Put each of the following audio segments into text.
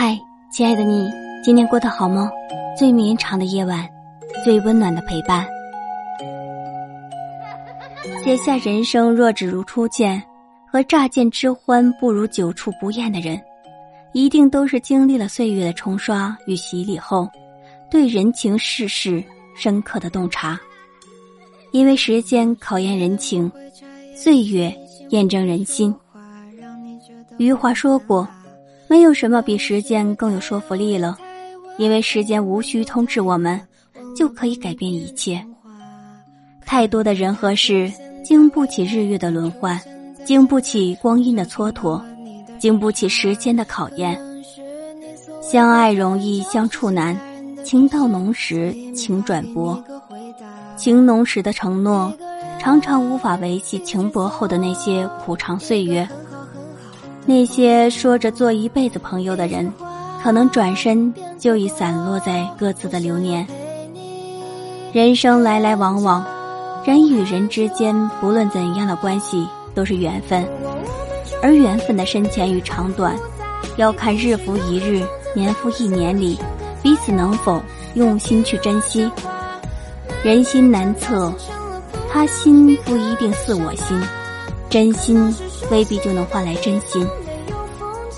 嗨，亲爱的你，今天过得好吗？最绵长的夜晚，最温暖的陪伴。写下人生若只如初见，和乍见之欢不如久处不厌的人，一定都是经历了岁月的冲刷与洗礼后，对人情世事深刻的洞察。因为时间考验人情，岁月验证人心。余华说过。没有什么比时间更有说服力了，因为时间无需通知我们，就可以改变一切。太多的人和事经不起日月的轮换，经不起光阴的蹉跎，经不起时间的考验。相爱容易相处难，情到浓时情转薄。情浓时的承诺，常常无法维系情薄后的那些苦长岁月。那些说着做一辈子朋友的人，可能转身就已散落在各自的流年。人生来来往往，人与人之间不论怎样的关系都是缘分，而缘分的深浅与长短，要看日复一日、年复一年里彼此能否用心去珍惜。人心难测，他心不一定似我心，真心。未必就能换来真心。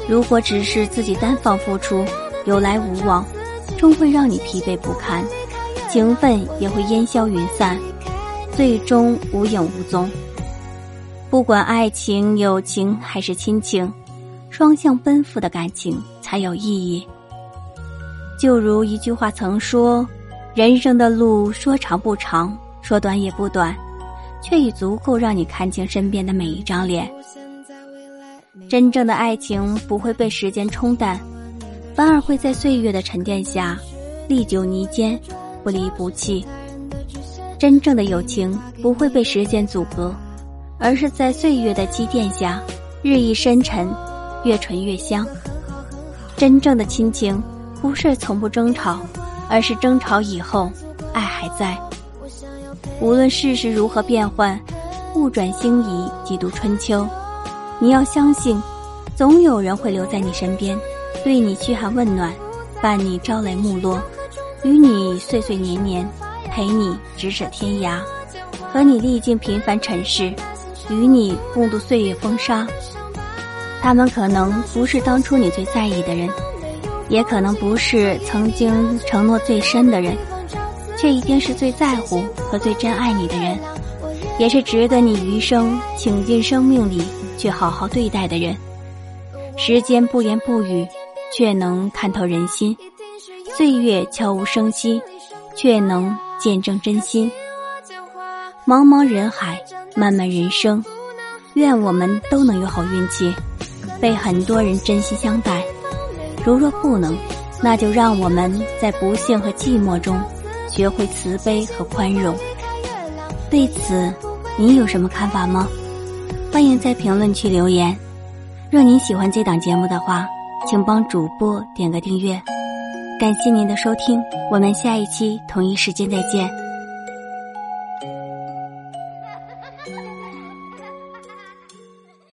如果只是自己单方付出，有来无往，终会让你疲惫不堪，情分也会烟消云散，最终无影无踪。不管爱情、友情还是亲情，双向奔赴的感情才有意义。就如一句话曾说：“人生的路说长不长，说短也不短，却已足够让你看清身边的每一张脸。”真正的爱情不会被时间冲淡，反而会在岁月的沉淀下历久弥坚，不离不弃。真正的友情不会被时间阻隔，而是在岁月的积淀下日益深沉，越醇越香。真正的亲情不是从不争吵，而是争吵以后爱还在。无论世事如何变幻，物转星移几度春秋。你要相信，总有人会留在你身边，对你嘘寒问暖，伴你朝来暮落，与你岁岁年年，陪你咫尺天涯，和你历尽平凡尘世，与你共度岁月风沙。他们可能不是当初你最在意的人，也可能不是曾经承诺最深的人，却一定是最在乎和最珍爱你的人，也是值得你余生倾尽生命里。去好好对待的人，时间不言不语，却能看透人心；岁月悄无声息，却能见证真心。茫茫人海，漫漫人生，愿我们都能有好运气，被很多人真心相待。如若不能，那就让我们在不幸和寂寞中，学会慈悲和宽容。对此，你有什么看法吗？欢迎在评论区留言。若您喜欢这档节目的话，请帮主播点个订阅。感谢您的收听，我们下一期同一时间再见。